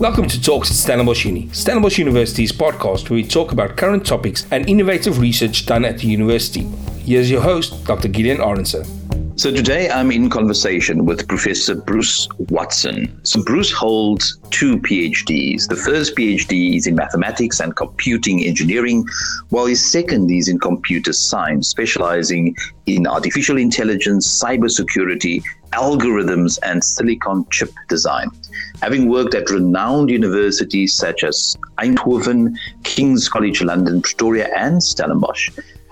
Welcome to Talks at Stellenbosch Uni, Stellenbosch University's podcast where we talk about current topics and innovative research done at the university. Here's your host, Dr. Gideon Arendse. So today I'm in conversation with Professor Bruce Watson. So Bruce holds two PhDs. The first PhD is in mathematics and computing engineering, while his second is in computer science, specializing in artificial intelligence, cybersecurity, algorithms, and silicon chip design. Having worked at renowned universities such as Eindhoven, King's College London, Pretoria, and Stellenbosch,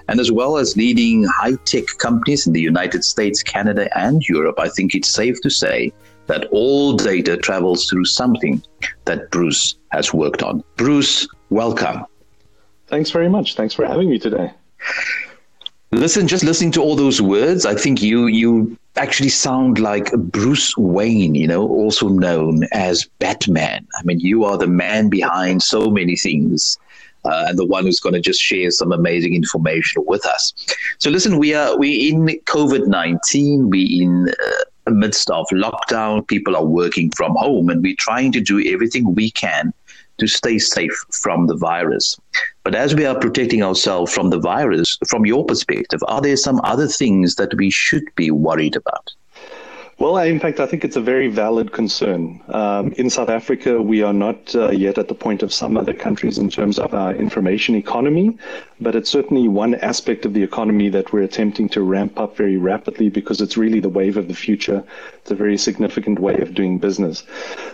and as well as leading high tech companies in the United States, Canada, and Europe, I think it's safe to say that all data travels through something that Bruce has worked on. Bruce, welcome. Thanks very much. Thanks for having me today. Listen, just listening to all those words, I think you you actually sound like Bruce Wayne, you know, also known as Batman. I mean, you are the man behind so many things. Uh, and the one who's going to just share some amazing information with us. So, listen, we are we in COVID nineteen. We in uh, midst of lockdown. People are working from home, and we're trying to do everything we can to stay safe from the virus. But as we are protecting ourselves from the virus, from your perspective, are there some other things that we should be worried about? Well, in fact, I think it's a very valid concern. Um, in South Africa, we are not uh, yet at the point of some other countries in terms of our information economy, but it's certainly one aspect of the economy that we're attempting to ramp up very rapidly because it's really the wave of the future. It's a very significant way of doing business.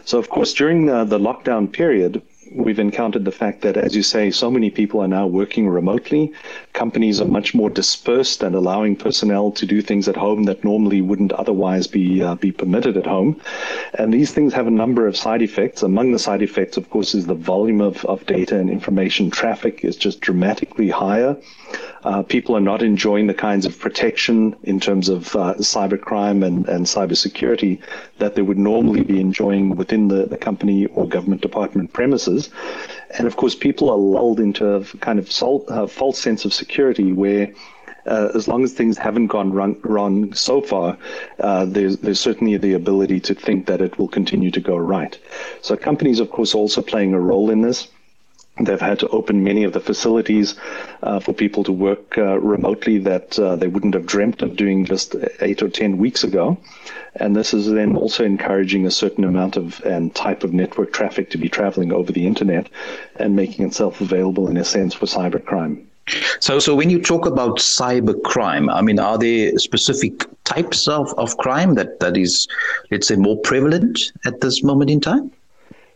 So, of course, during the, the lockdown period, we've encountered the fact that, as you say, so many people are now working remotely. Companies are much more dispersed and allowing personnel to do things at home that normally wouldn't otherwise be uh, be permitted at home. And these things have a number of side effects. Among the side effects, of course, is the volume of, of data and information traffic is just dramatically higher. Uh, people are not enjoying the kinds of protection in terms of uh, cybercrime and, and cybersecurity that they would normally be enjoying within the, the company or government department premises. And of course, people are lulled into a kind of uh, false sense of security where uh, as long as things haven't gone wrong, wrong so far, uh, there's, there's certainly the ability to think that it will continue to go right. So companies, of course, also playing a role in this. They've had to open many of the facilities uh, for people to work uh, remotely that uh, they wouldn't have dreamt of doing just eight or ten weeks ago. And this is then also encouraging a certain amount of and type of network traffic to be traveling over the internet and making itself available in a sense for cybercrime. So, so when you talk about cybercrime, I mean, are there specific types of, of crime that, that is, let's say, more prevalent at this moment in time?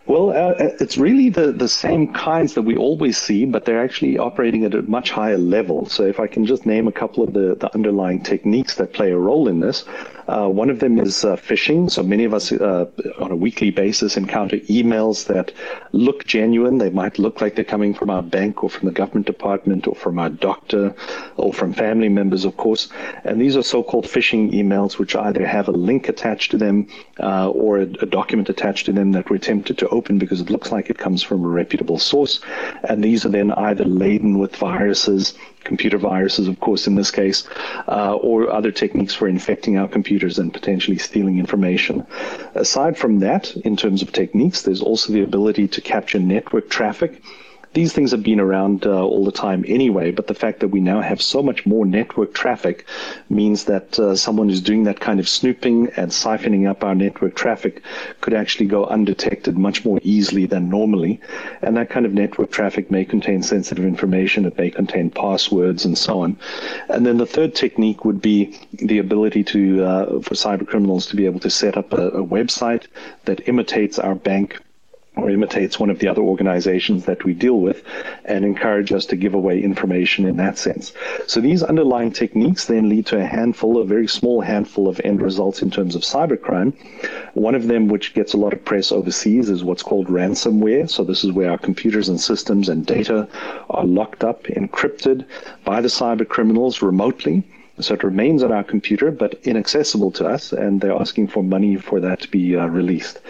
Well, uh, uh, it's really the, the same kinds that we always see, but they're actually operating at a much higher level. So, if I can just name a couple of the, the underlying techniques that play a role in this, uh, one of them is uh, phishing. So many of us uh, on a weekly basis encounter emails that look genuine. They might look like they're coming from our bank or from the government department or from our doctor or from family members, of course. And these are so-called phishing emails, which either have a link attached to them uh, or a, a document attached to them that we're tempted to open because it looks like it comes from a reputable source. And these are then either laden with viruses computer viruses, of course, in this case, uh, or other techniques for infecting our computers and potentially stealing information. Aside from that, in terms of techniques, there's also the ability to capture network traffic these things have been around uh, all the time anyway, but the fact that we now have so much more network traffic means that uh, someone who's doing that kind of snooping and siphoning up our network traffic could actually go undetected much more easily than normally. And that kind of network traffic may contain sensitive information, it may contain passwords and so on. And then the third technique would be the ability to uh, for cyber criminals to be able to set up a, a website that imitates our bank or imitates one of the other organizations that we deal with and encourage us to give away information in that sense. So these underlying techniques then lead to a handful, a very small handful of end results in terms of cybercrime. One of them, which gets a lot of press overseas, is what's called ransomware. So this is where our computers and systems and data are locked up, encrypted by the cyber criminals remotely. So it remains on our computer, but inaccessible to us, and they're asking for money for that to be uh, released.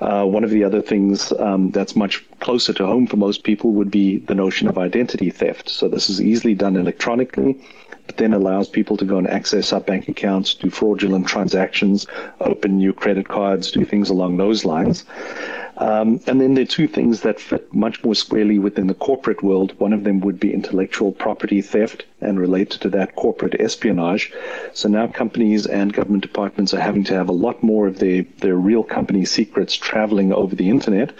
Uh, one of the other things um, that's much closer to home for most people would be the notion of identity theft. So this is easily done electronically, but then allows people to go and access our bank accounts, do fraudulent transactions, open new credit cards, do things along those lines. Um, and then there are two things that fit much more squarely within the corporate world. One of them would be intellectual property theft and related to that corporate espionage. So now companies and government departments are having to have a lot more of their, their real company secrets traveling over the internet,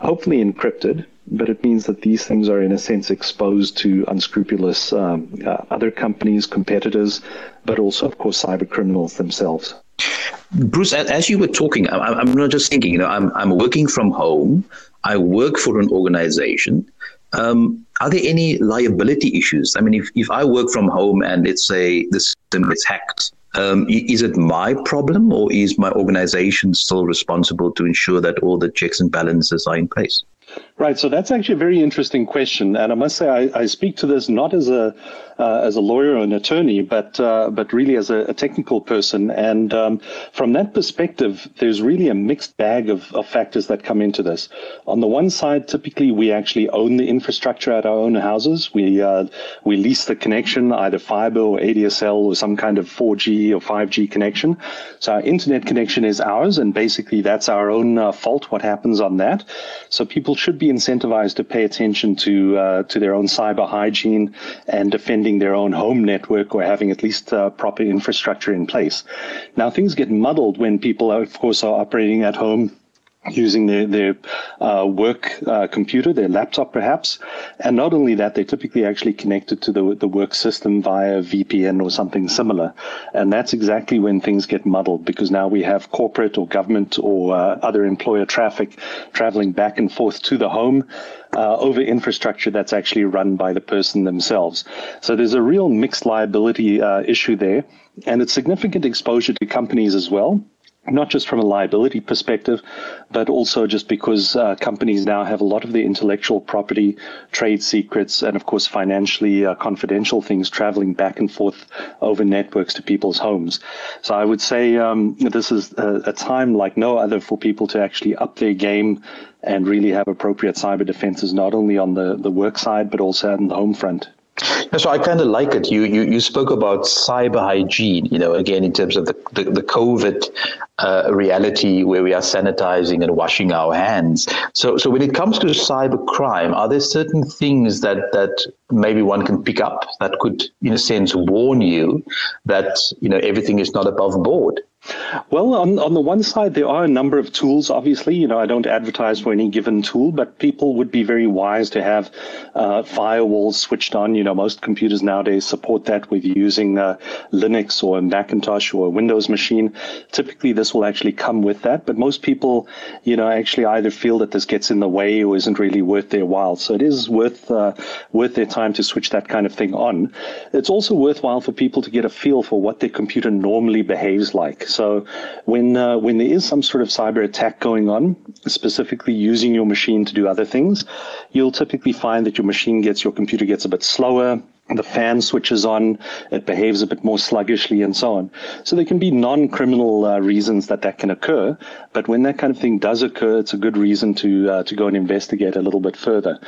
hopefully encrypted, but it means that these things are in a sense exposed to unscrupulous um, uh, other companies, competitors, but also, of course, cyber criminals themselves. Bruce, as you were talking, I'm not just thinking, you know, I'm, I'm working from home. I work for an organization. Um, are there any liability issues? I mean, if, if I work from home and let's say the system gets hacked, um, is it my problem or is my organization still responsible to ensure that all the checks and balances are in place? Right. So that's actually a very interesting question, and I must say I, I speak to this not as a uh, as a lawyer or an attorney, but uh, but really as a, a technical person. And um, from that perspective, there's really a mixed bag of, of factors that come into this. On the one side, typically we actually own the infrastructure at our own houses. We uh, we lease the connection, either fiber or ADSL or some kind of 4G or 5G connection. So our internet connection is ours, and basically that's our own uh, fault. What happens on that? So people should be incentivized to pay attention to uh, to their own cyber hygiene and defending their own home network or having at least uh, proper infrastructure in place. Now, things get muddled when people, of course, are operating at home using their, their uh, work uh, computer, their laptop perhaps. And not only that, they're typically actually connected to the, the work system via VPN or something similar. And that's exactly when things get muddled because now we have corporate or government or uh, other employer traffic traveling back and forth to the home uh, over infrastructure that's actually run by the person themselves. So there's a real mixed liability uh, issue there, and it's significant exposure to companies as well not just from a liability perspective, but also just because uh, companies now have a lot of their intellectual property, trade secrets, and of course financially uh, confidential things traveling back and forth over networks to people's homes. So I would say um, this is a, a, time like no other for people to actually up their game and really have appropriate cyber defenses, not only on the, the work side, but also on the home front. So I kind of like it. You, you you spoke about cyber hygiene. You know, again in terms of the the, the COVID reality where we are sanitizing and washing our hands. So so when it comes to cyber crime, are there certain things that that maybe one can pick up that could, in a sense, warn you that you know everything is not above board? Well, on, on the one side, there are a number of tools. Obviously, you know, I don't advertise for any given tool, but people would be very wise to have uh, firewalls switched on. You know, most computers nowadays support that with using uh, Linux or a Macintosh or a Windows machine. Typically, this will actually come with that, but most people, you know, actually either feel that this gets in the way or isn't really worth their while. So it is worth uh, worth their time to switch that kind of thing on. It's also worthwhile for people to get a feel for what their computer normally behaves like. So when uh, when there is some sort of cyber attack going on, specifically using your machine to do other things, you'll typically find that your machine gets your computer gets a bit slower the fan switches on, it behaves a bit more sluggishly, and so on. So there can be non-criminal uh, reasons that that can occur, but when that kind of thing does occur, it's a good reason to uh, to go and investigate a little bit further.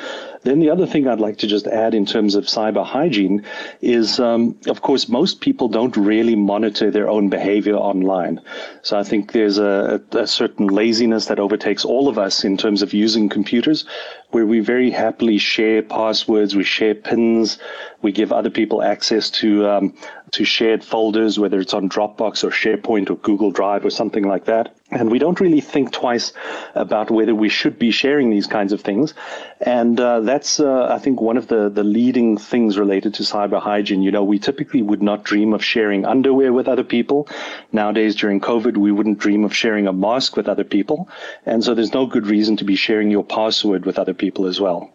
Then the other thing I'd like to just add in terms of cyber hygiene is, um, of course, most people don't really monitor their own behavior online. So I think there's a, a certain laziness that overtakes all of us in terms of using computers, where we very happily share passwords, we share pins, we give other people access to um, to shared folders, whether it's on Dropbox or SharePoint or Google Drive or something like that. And we don't really think twice about whether we should be sharing these kinds of things. And uh, that's, uh, I think, one of the, the leading things related to cyber hygiene. You know, we typically would not dream of sharing underwear with other people. Nowadays, during COVID, we wouldn't dream of sharing a mask with other people. And so there's no good reason to be sharing your password with other people as well.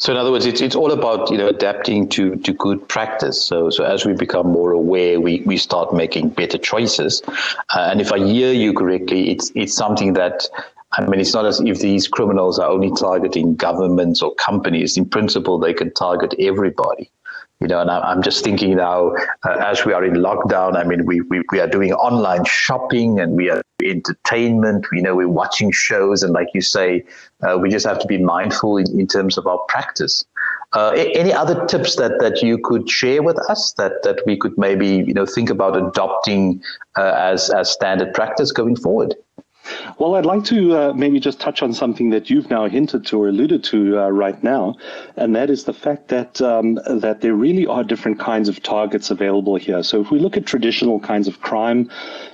So in other words, it's it's all about you know adapting to to good practice. So so as we become more aware, we we start making better choices. Uh, and if I hear you correctly, it's it's something that. I mean, it's not as if these criminals are only targeting governments or companies. In principle, they can target everybody you know, and I'm just thinking now, uh, as we are in lockdown, I mean, we, we, we are doing online shopping and we are entertainment, we know we're watching shows. And like you say, uh, we just have to be mindful in, in terms of our practice. Uh, any other tips that, that you could share with us that, that we could maybe, you know, think about adopting uh, as, as standard practice going forward? Well, I'd like to uh, maybe just touch on something that you've now hinted to or alluded to uh, right now, and that is the fact that um, that there really are different kinds of targets available here. So if we look at traditional kinds of crime,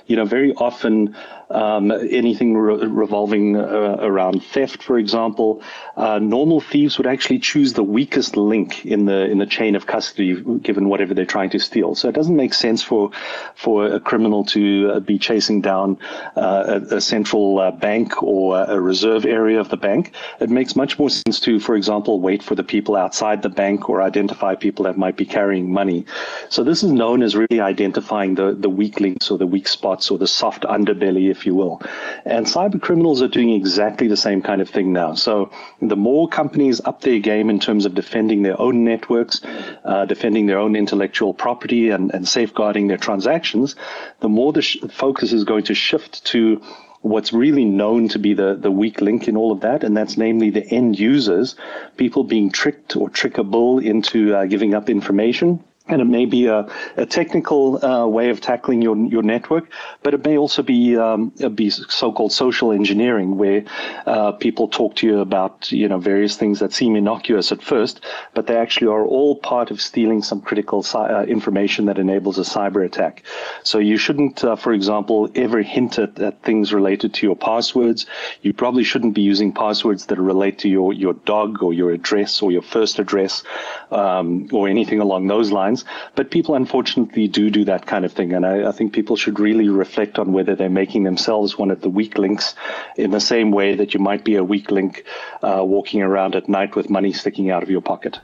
you know, very often um, anything re- revolving uh, around theft, for example, uh, normal thieves would actually choose the weakest link in the in the chain of custody, given whatever they're trying to steal. So it doesn't make sense for for a criminal to uh, be chasing down uh, a, a, central uh, bank or a reserve area of the bank. It makes much more sense to, for example, wait for the people outside the bank or identify people that might be carrying money. So this is known as really identifying the the weak links or the weak spots or the soft underbelly if you will. And cyber criminals are doing exactly the same kind of thing now. So the more companies up their game in terms of defending their own networks, uh, defending their own intellectual property, and, and safeguarding their transactions, the more the sh- focus is going to shift to what's really known to be the, the weak link in all of that, and that's namely the end users, people being tricked or trickable into uh, giving up information and it may be a, a technical uh, way of tackling your your network, but it may also be um, be so-called social engineering, where uh, people talk to you about you know various things that seem innocuous at first, but they actually are all part of stealing some critical uh, information that enables a cyber attack. So you shouldn't, uh, for example, ever hint at, at things related to your passwords. You probably shouldn't be using passwords that relate to your your dog or your address or your first address um, or anything along those lines but people unfortunately do do that kind of thing. And I, I, think people should really reflect on whether they're making themselves one of the weak links in the same way that you might be a weak link uh, walking around at night with money sticking out of your pocket.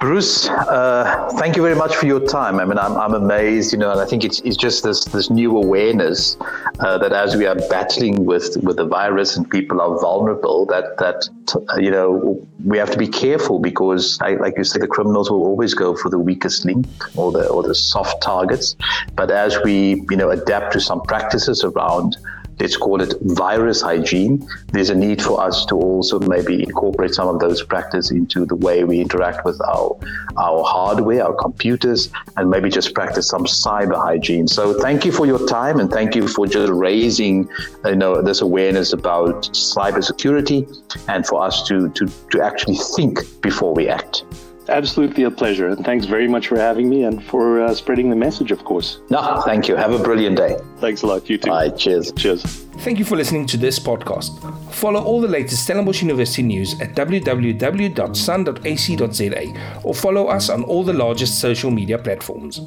Bruce, uh, thank you very much for your time. I mean, I'm, I'm amazed, you know, and I think it's, it's just this, this new awareness uh, that as we are battling with, with the virus and people are vulnerable, that, that you know, we have to be careful because, I, like you said, the criminals will always go for the weakest link or the, or the soft targets. But as we, you know, adapt to some practices around let's call it virus hygiene, there's a need for us to also maybe incorporate some of those practices into the way we interact with our our hardware, our computers, and maybe just practice some cyber hygiene. So thank you for your time and thank you for just raising you know this awareness about cybersecurity and for us to to, to actually think before we act absolutely a pleasure. And thanks very much for having me and for uh, spreading the message, of course. No, thank you. Have a brilliant day. Thanks a lot. You too. Bye. Cheers. Cheers. Thank you for listening to this podcast. Follow all the latest Stellenbosch University news at www.sun.ac.za or follow us on all the largest social media platforms.